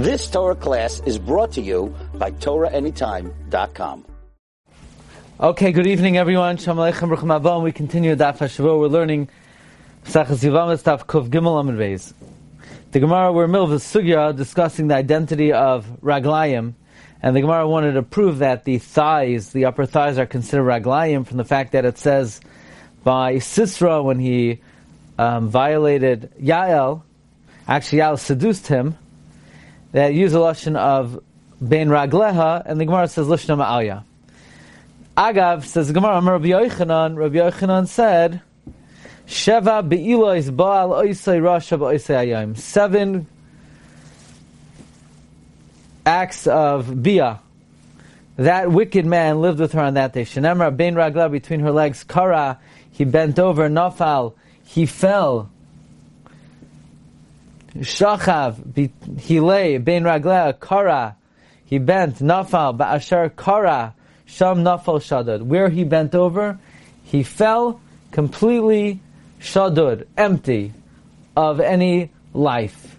This Torah class is brought to you by TorahAnytime.com. Okay, good evening everyone. Shalom Aleichem Baruch Haba. We continue Daf HaShavua. We're learning Sachas Yivamas Daf Kuf Gimel Beis. The Gemara, we're in the middle of sugya discussing the identity of Raglayim, and the Gemara wanted to prove that the thighs, the upper thighs, are considered Raglayim from the fact that it says by Sisra when he um, violated Yael, actually Yael seduced him, that use a lashon of ben ragleha, and the Gemara says lashon ma'alya. Agav says the Gemara, Rabbi Yochanan, Rabbi Yochanan said, Sheva be'ilois ba'al oisei rasha ba'oisei ayayim. Seven acts of bia. That wicked man lived with her on that day. Shenemra ben ragla between her legs, kara, he bent over, nafal, he fell. Shachav, he lay, ben raglea, kara, he bent, nafal, ba'asher kara, sham nafal shadud. Where he bent over, he fell completely shadud, empty of any life.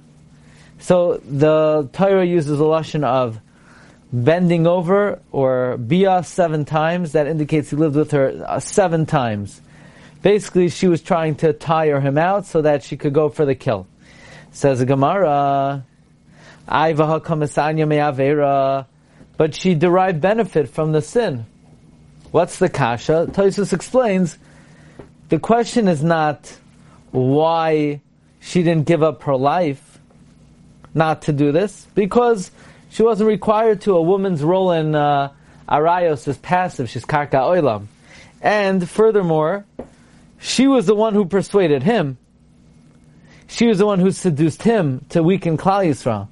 So the Torah uses a lesson of bending over or bia seven times. That indicates he lived with her uh, seven times. Basically, she was trying to tire him out so that she could go for the kill. Says the Gemara, but she derived benefit from the sin. What's the kasha? Tosus explains, the question is not why she didn't give up her life not to do this, because she wasn't required to. A woman's role in uh, Arayos is passive, she's karka oilam. And furthermore, she was the one who persuaded him she was the one who seduced him to weaken Klal Yisrael.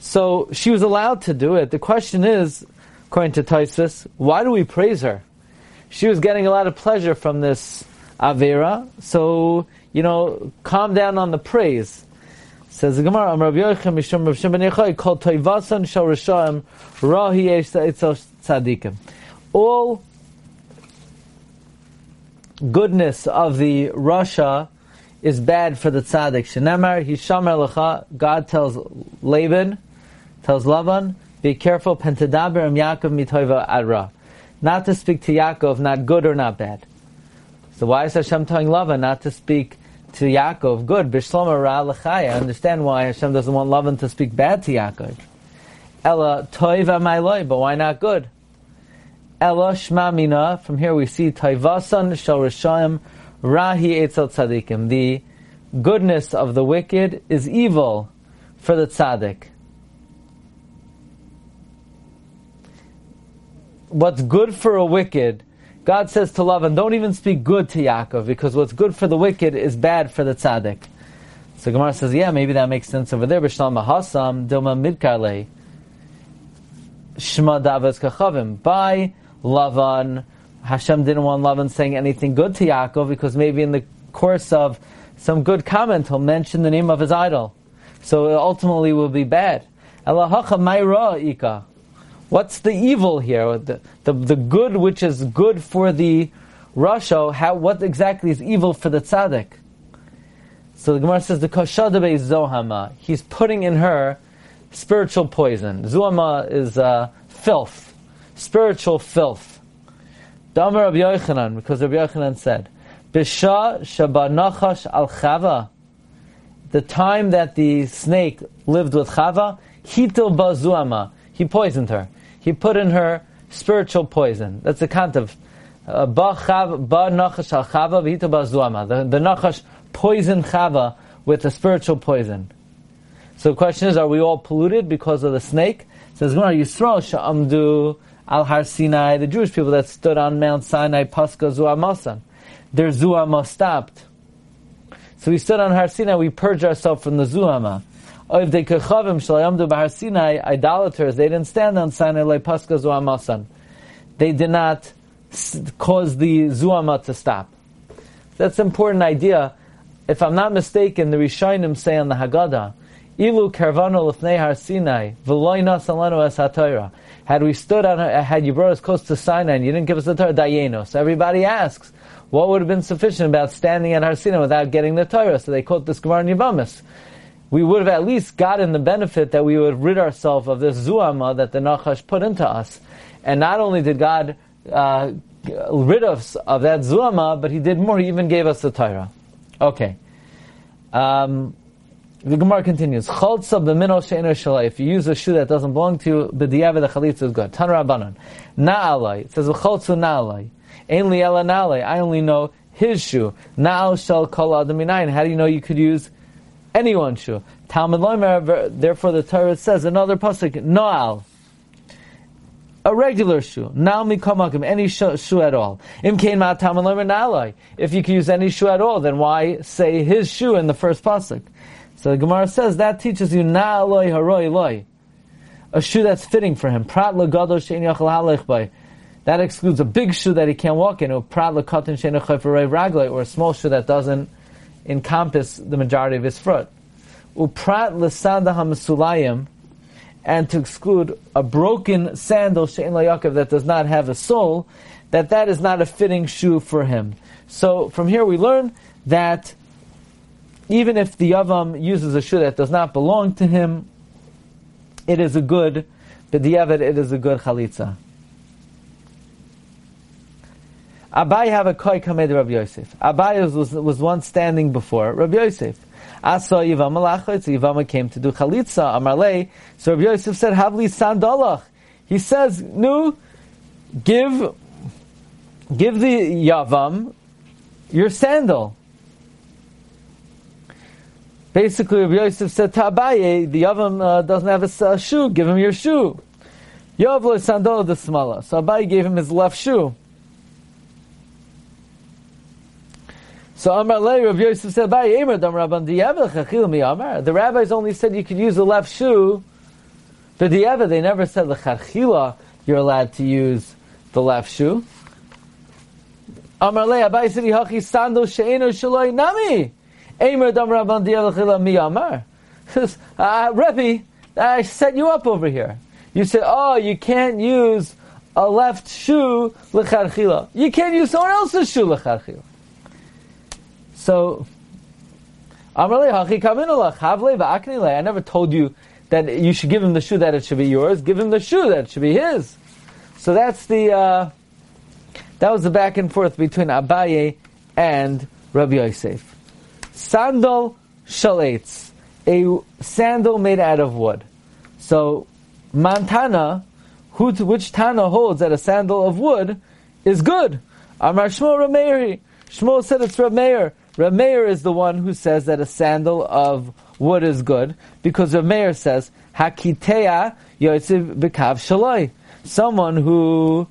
So she was allowed to do it. The question is, according to Taisus, why do we praise her? She was getting a lot of pleasure from this Avera, so, you know, calm down on the praise. Says the Gemara, Amar Yoichem Mishum Rav Shimon Yechai, called Toivasan Shal Rishayim, Rahi Eitzal Tzadikim. All goodness of the Rasha is bad for the tzaddik. Shenemar hishamer lecha. God tells Laban, tells Lavan, be careful. Pentadaber Yaakov mitoiva adra. Not to speak to Yaakov, not good or not bad. So why is Hashem telling Lavan not to speak to Yaakov good? Bishlama ra lechaya. I understand why Hashem doesn't want Lavan to speak bad to Yaakov. Ella toiva ma'iloi, but why not good? Ella shma mina. From here we see toivasan shal rishayim Rahi Eitzel Tzadikim. The goodness of the wicked is evil for the tzaddik. What's good for a wicked, God says to love, and don't even speak good to Yaakov, because what's good for the wicked is bad for the tzaddik. So Gemara says, yeah, maybe that makes sense over there. B'shlam mahasam dilma midkarle shma davas kachavim. By Lavan, Hashem didn't want Lavan saying anything good to Yaakov because maybe in the course of some good comment he'll mention the name of his idol. So it ultimately will be bad. What's the evil here? The, the, the good which is good for the Rasha, how, what exactly is evil for the tzaddik? So the Gemara says the Koshadabe Zohama. He's putting in her spiritual poison. Zohama is uh, filth, spiritual filth. Damar Rabbi Yochanan, because Rabbi Yochanan said, Bisha Shabanachash al Chava, the time that the snake lived with Chava, Hitil Bazuama, he poisoned her. He put in her spiritual poison. That's the count of uh, Ba Nachash al Chava, Hitil Bazuama. The, Nachash poisoned Chava with a spiritual poison. So the question is, are we all polluted because of the snake? It says, Yisrael Sha'amdu Al Har Sinai, the Jewish people that stood on Mount Sinai, Pascha Zuamasan. Their Zuama stopped. So we stood on Har Sinai, we purged ourselves from the Zuama. If they kechavim shalayamdu b'Har Sinai, idolaters, they didn't stand on Sinai like Pascha Zuamasan. They did not cause the Zuama to stop. That's an important idea. If I'm not mistaken, the Rishonim say on the Haggadah, Ilu karvano lefnei Har Sinai, v'loy nasalanu es had we stood on, had you brought us close to Sinai and you didn't give us the Torah, dayeno. So everybody asks, what would have been sufficient about standing at Har Sinai without getting the Torah? So they quote this Gemara in we would have at least gotten the benefit that we would rid ourselves of this zuama that the Nachash put into us. And not only did God uh, rid us of that zuama, but He did more. He even gave us the Torah. Okay. Um, the Gemara continues. Khalts of the Minoshain Shalah. If you use a shoe that doesn't belong to you, b'diavad the chalitza is good. Tan Rabbanan. Na'alai. It says v'choltzu na'alai. Ein li ela na'alai. I only know his shoe. Na'al shel kol adam How do you know you could use anyone's shoe? Talmud Loimer. Therefore, the Torah says another pasuk. Na'al. A regular shoe. Na'al mikomakim. Any shoe, at all. Im kein ma Talmud Loimer na'alai. If you can use any shoe at all, then why say his shoe in the first pasuk? So the Gemara says that teaches you na'aloi haroi loi. A shoe that's fitting for him. Prat legado shein yachal halech by. That excludes a big shoe that he can't walk in, or prat lekotin shein ragloi, or a small shoe that doesn't encompass the majority of his foot. Uprat lesanda hamasulayim, and to exclude a broken sandal shein Yaakov that does not have a sole, that that is not a fitting shoe for him. So from here we learn that even if the Yavam uses a shoe that does not belong to him, it is a good, b'diavad, it is a good chalitza. Abaye have a koi kamed Rabbi Yosef. Abaye was, was one standing before Rabbi Yosef. Asa Yivam Malachot, so Yivam came to do chalitza, Amarle. So Rabbi Yosef said, Havli sandalach. He says, Nu, give, give the Yavam your sandal. Basically, Rabbi Yosef said to Abaye, the Yavam uh, doesn't have a uh, shoe, give him your shoe. Yavlo sandal the smala. So Abaye gave him his left shoe. So Amar Le, Rabbi Yosef said, Abaye, Emer dam Rabban diyavel chachil mi Amar. The rabbis only said you could use the left shoe. The diyavel, they never said the chachila, you're allowed to use the left shoe. Amar Le, Abaye said, Hachi sandal she'enu shaloi nami. Eimer dam Rabban Diavachila miyamar. Says, uh, Rebbe, I set you up over here. You say, oh, you can't use a left shoe lecharchila. You can't use someone else's shoe lecharchila. So, I never told you that you should give him the shoe that it should be yours. Give him the shoe that it should be his. So that's the uh, that was the back and forth between Abaye and Rabbi Yosef. Sandal shalates, a sandal made out of wood. So, Mantana, who, which Tana holds that a sandal of wood is good. Amar Shmuel Rameir. Shmuel said it's Rameir. Rameir is the one who says that a sandal of wood is good because Rameir says Hakitea Yotziv Bekav Shaloi. Someone who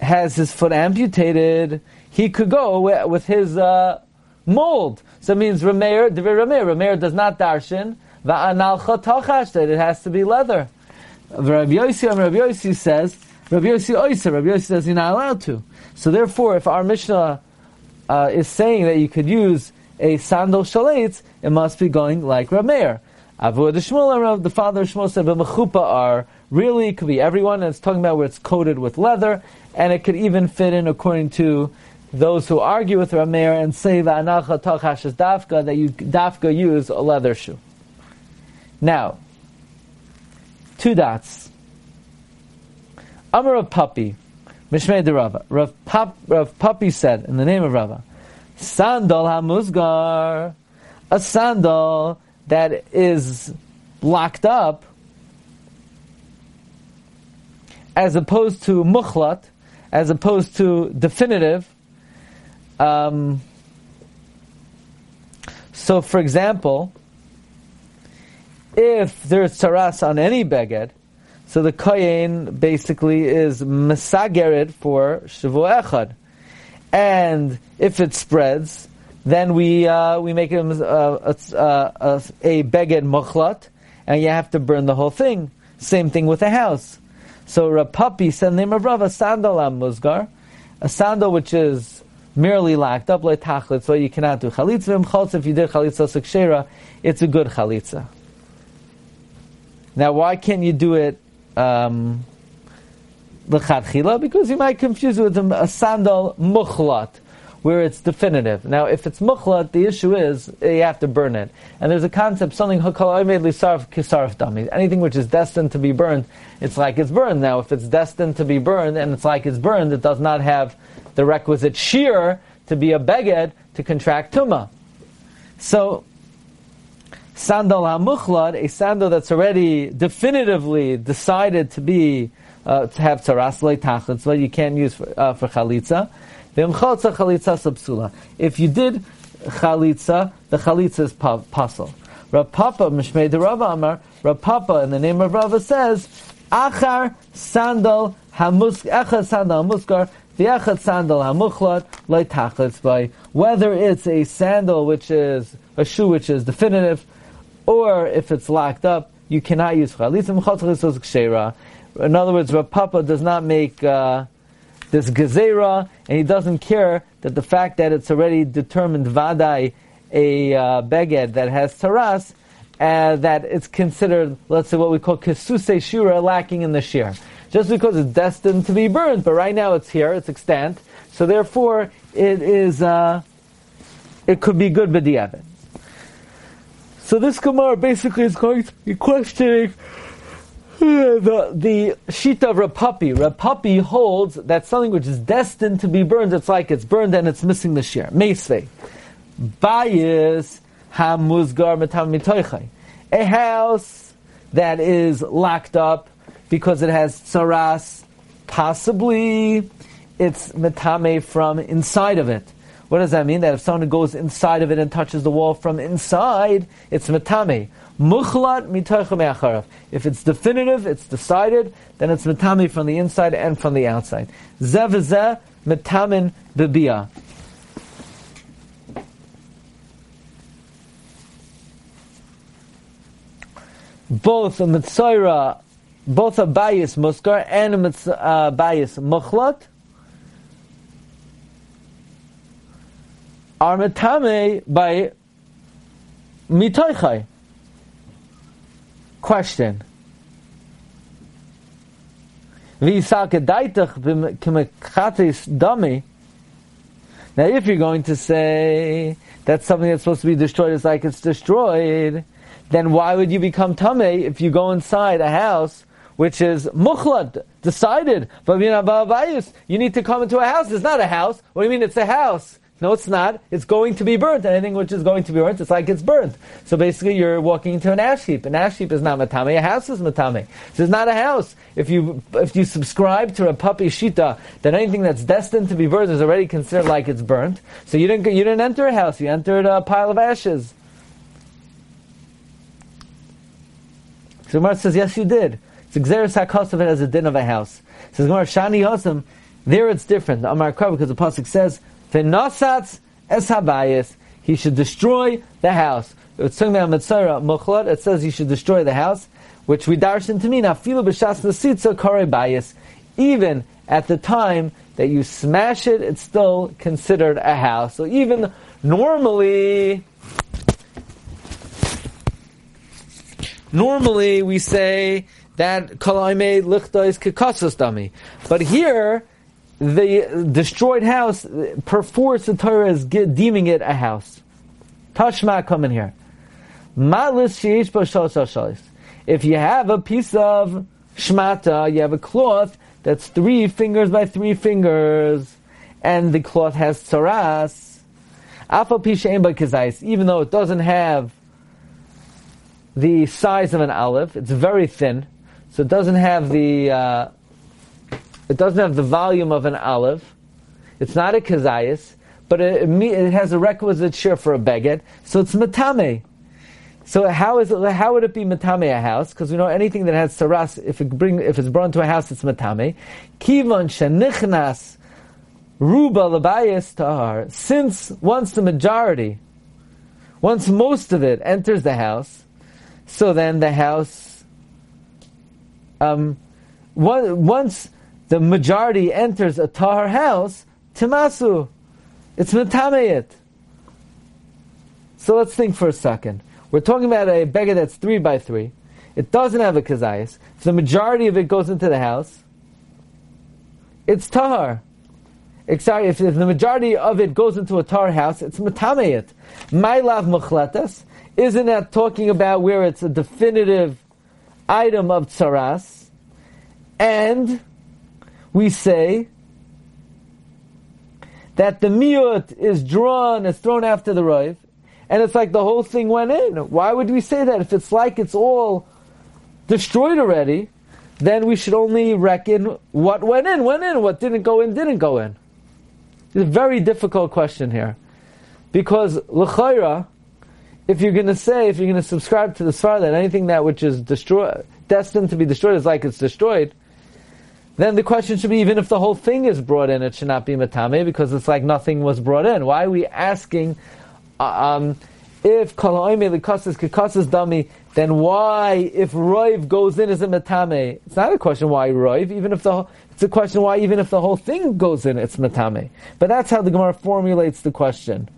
has his foot amputated, he could go with his uh, mold. So it means Rameir, Devir Rameir. Rameir does not darshan. Va'anal chotachash, that it has to be leather. Rabbi Yossi, Rabbi Yossi says, Rabbi Yossi Oisa, Rabbi Yossi says you're not allowed to. So therefore, if our Mishnah uh, is saying that you could use a sandal shalates, it must be going like Rameir. Avu the Shmuel, the father of Shmuel said, but mechupa are really, could be everyone, and it's talking about where it's coated with leather, and it could even fit in according to those who argue with Rameir and say va'anacha that you dafka use a leather shoe. Now, two dots. Amar of Puppy, Mishmei de Rava. Rav, Pap, Rav Papi said in the name of Rava, Sandal hamuzgar, a sandal that is locked up, as opposed to mukhlat, as opposed to definitive, um, so, for example, if there's taras on any beged, so the kohen basically is mesagered for shavu echad, and if it spreads, then we uh, we make it uh, a, a, a beged mukhlat, and you have to burn the whole thing. Same thing with a house. So Rapapi the name of Rava sandal am musgar, a sandal which is merely locked up like tachlit, so you cannot do chalitza v'mchaltz. If you did chalitza sekshera, it's a good chalitza. Now, why can't you do it um, because you might confuse it with a sandal muchlat, where it's definitive. Now, if it's mukhlat, the issue is you have to burn it. And there's a concept, something Anything which is destined to be burned, it's like it's burned. Now, if it's destined to be burned and it's like it's burned, it does not have the requisite shear to be a beged to contract tuma. So, sandal ha a sandal that's already definitively decided to be uh, to have taras tachlit, so you can't use for, uh, for chalitza. If you did chalitza, the chalitza is pasul. Rav Papa Mishmei de Rav Amar, Rav Papa in the name of Rava says, Achar sandal hamus echad sandal hamuskar v'echad sandal hamuchlat leitachlitz by whether it's a sandal which is a shoe which is definitive, or if it's locked up, you cannot use chalitza. In other words, Rav Papa does not make. Uh, this gezerah, and he doesn't care that the fact that it's already determined vadai a uh, beged that has taras, uh, that it's considered, let's say, what we call kesuse shura, lacking in the shear. Just because it's destined to be burned, but right now it's here, it's extant, so therefore it is, uh, it could be good b'diavad. So this Gemara basically is going to be questioning the the shita of Rapapi. Rapapi holds that something which is destined to be burned, it's like it's burned and it's missing the shear. Meisvei. Bayis hamuzgar metam mitoichai. A house that is locked up because it has tsaras, possibly it's metame from inside of it. What does that mean? That if someone goes inside of it and touches the wall from inside, it's metame. Mukhlat mitoichem If it's definitive, it's decided, then it's metami from the inside and from the outside. Zev zeh metamin bebia. Both a mitzayra, both a bias muskar and a uh, bayis mukhlat are metame by mitoichai. Question. Now, if you're going to say that something that's supposed to be destroyed is like it's destroyed, then why would you become tame if you go inside a house which is mukhlat, decided? You need to come into a house. It's not a house. What do you mean it's a house? No, it's not. It's going to be burnt. Anything which is going to be burnt, it's like it's burnt. So basically, you're walking into an ash heap. An ash heap is not matame. A house is matame. So it's not a house. If you if you subscribe to a puppy shita, then anything that's destined to be burnt is already considered like it's burnt. So you didn't you didn't enter a house. You entered a pile of ashes. So Gemara says, yes, you did. It's exeris hakos of as a din of a house. Says Gemara, shani hosam. There it's different. Amar because the pasuk says V'nosatz es habayis. He should destroy the house. It's talking about. It says he should destroy the house, which we darshan to mean afilu b'shas nesitza kare bayis. Even at the time that you smash it, it's still considered a house. So even normally, normally we say that kalaime lichta is kikasos dami. But here, the destroyed house, perforce the Torah is deeming it a house. Tashma, come in here. If you have a piece of shmata, you have a cloth that's three fingers by three fingers, and the cloth has tsaras, even though it doesn't have the size of an olive, it's very thin, so it doesn't have the uh, it doesn't have the volume of an olive. It's not a kazayas, but it, it, has a requisite share for a beged, so it's matame. So how is it? How would it be matame a house? Because we know anything that has saras, if it bring if it's brought into a house, it's matame. Kivon shenichnas ruba labayis tahar. Since once the majority, once most of it enters the house, so then the house, um, once the majority enters a tahar house, timasu. It's metameyit. So let's think for a second. We're talking about a beggar that's three by three. It doesn't have a kazayas. If the majority of it goes into the house, it's tahar. sorry, if, if the majority of it goes into a tar house, it's matameyit. My lav isn't that talking about where it's a definitive item of tsaras? And we say that the miut is drawn, is thrown after the roiv, and it's like the whole thing went in. Why would we say that? If it's like it's all destroyed already, then we should only reckon what went in, went in, what didn't go in, didn't go in. It's a very difficult question here. Because l'chayra, if you're going to say, if you're going to subscribe to the svara that anything that which is destined to be destroyed is like it's destroyed, then the question should be even if the whole thing is brought in, it should not be matame because it's like nothing was brought in. Why are we asking uh, um, if kalaime the kasas kikasas dummy, then why if roiv goes in is it matame? It's not a question why roiv, even if the it's a question why even if the whole thing goes in, it's matame. But that's how the Gemara formulates the question.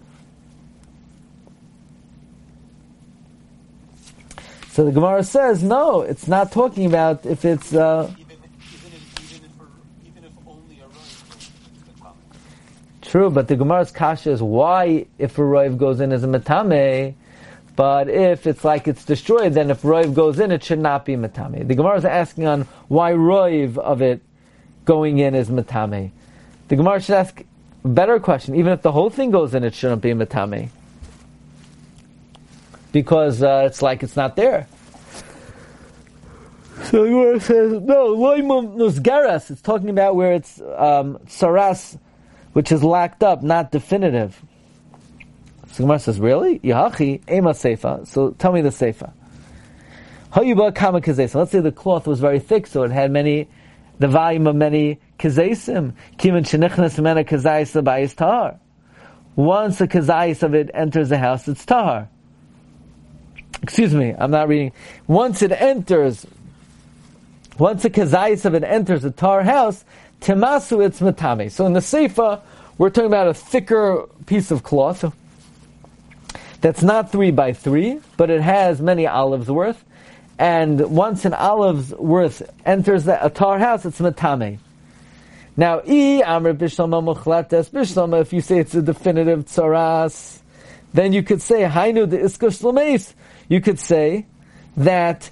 So the Gemara says, no, it's not talking about if it's. Uh, True, but the Gemara's kasha is why if a roiv goes in as a matame, but if it's like it's destroyed, then if roiv goes in, it should not be matame. The Gemara is asking on why roiv of it going in is matame. The Gemara should ask a better question. Even if the whole thing goes in, it shouldn't be matame because uh, it's like it's not there. So the Gemara says, no, loimum nusgaras. It's talking about where it's um, saras, which is lacked up, not definitive. So Gemara says, really? Yahachi ema seifa. So tell me the seifa. Hayuba kama Let's say the cloth was very thick, so it had many, the volume of many kazesim. Kiman shenichnas mena kazayis bayis tahar. Once a kazayis of it enters the house, it's tahar excuse me, I'm not reading. Once it enters, once a kazayis of it enters a tar house, temasu it's matame. So in the seifa, we're talking about a thicker piece of cloth that's not three by three, but it has many olives worth. And once an olive's worth enters the, a tar house, it's matame. Now, i amr bishlama muchletes bishlama. If you say it's a definitive tzaras, then you could say hainu the iskash you could say that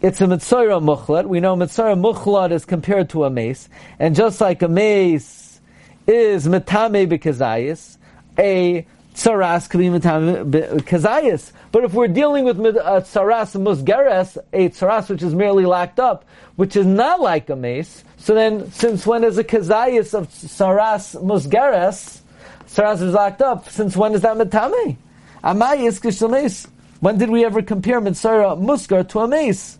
it's a mitzvah muchlat. We know mitzvah muchlat is compared to a mace, and just like a mace is metame bekazayis, a tsaras could be metame bekazayis. But if we're dealing with a uh, tsaras musgeres, a tsaras which is merely locked up, which is not like a mace, so then since when is a kazayis of tsaras musgeres? Tsaras is locked up. Since when is that metame? Amay is kishlemes. When did we ever compare Mitzara Muskar to a mace?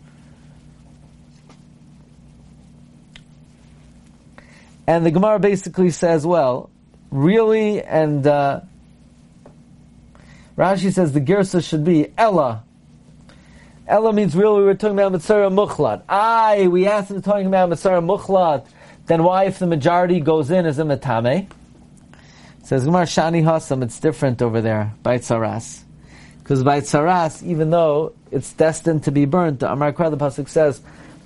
And the Gemara basically says, well, really, and uh, Rashi says the Gersa should be Ella. Ella means really we're talking about Mitzara Mukhlat. Aye, we asked him talking about Mitzara Mukhlat. Then why, if the majority goes in, is a Metame? Says Gemara Shani Hasam, it's different over there by Tzaras. Because by tsaras, even though it's destined to be burnt, the Amar the Pasuk says,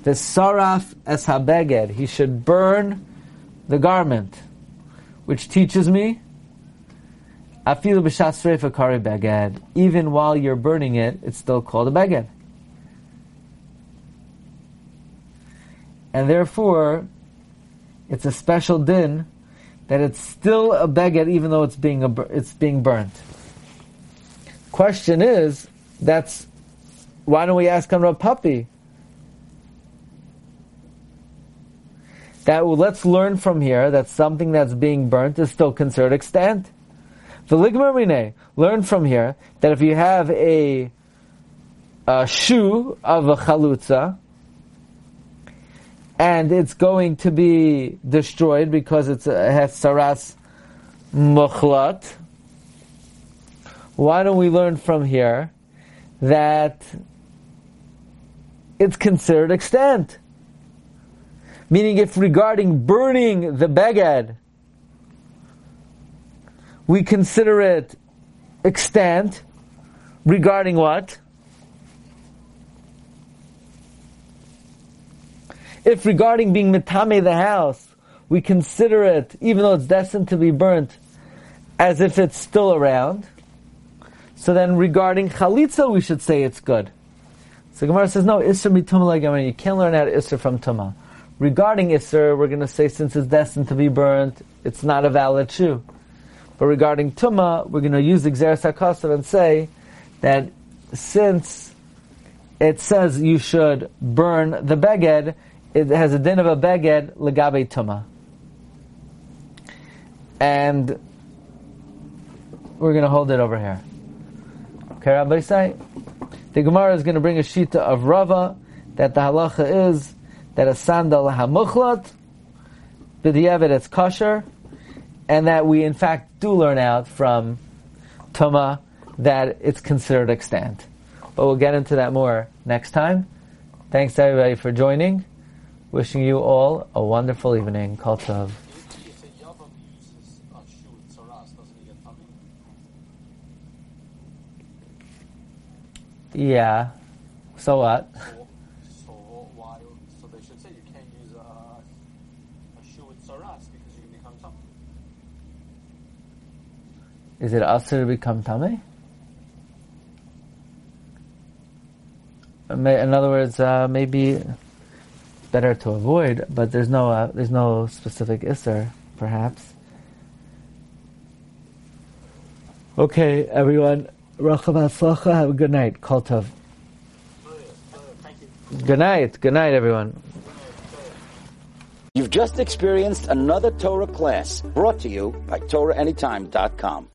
the saraf es habeged, he should burn the garment, which teaches me, afilu b'shas kari beged, even while you're burning it, it's still called a beged. And therefore, it's a special din that it's still a beged even though it's being, a, it's being burnt. Question is, that's why don't we ask on Rav Papi? That well, let's learn from here that something that's being burnt is still considered extant. The ligmar learn from here that if you have a, a shoe of a chalutza and it's going to be destroyed because it's a, saras mukhlat, why don't we learn from here that it's considered extant? Meaning, if regarding burning the beged, we consider it extant, regarding what? If regarding being mitame the house, we consider it, even though it's destined to be burnt, as if it's still around. So then regarding chalitza, we should say it's good. So Gemara says, no, Isser mituma You can't learn out Isser from Tuma. Regarding Isser, we're going to say since it's destined to be burnt, it's not a valid shoe. But regarding Tuma, we're going to use the Xeris and say that since it says you should burn the beged, it has a din of a beged legabe Tuma. And we're going to hold it over here. Okay, Rabbi say, the Gemara is going to bring a shita of Rava that the halacha is that a sandal hamuchlat, b'di'evet it's kosher, and that we in fact do learn out from Tuma that it's considered extant. But we'll get into that more next time. Thanks everybody for joining. Wishing you all a wonderful evening. Kol tov. Yeah. So what? So, why? So they should say you can't use a, a shoe with saras because you can become tum. Is it also to become tummy? In other words, uh, maybe better to avoid, but there's no uh, there's no specific isser, perhaps. Okay, everyone. Rachav Have a good night. Kol tov. Good night. Good night, everyone. You've just experienced another Torah class brought to you by TorahAnytime.com.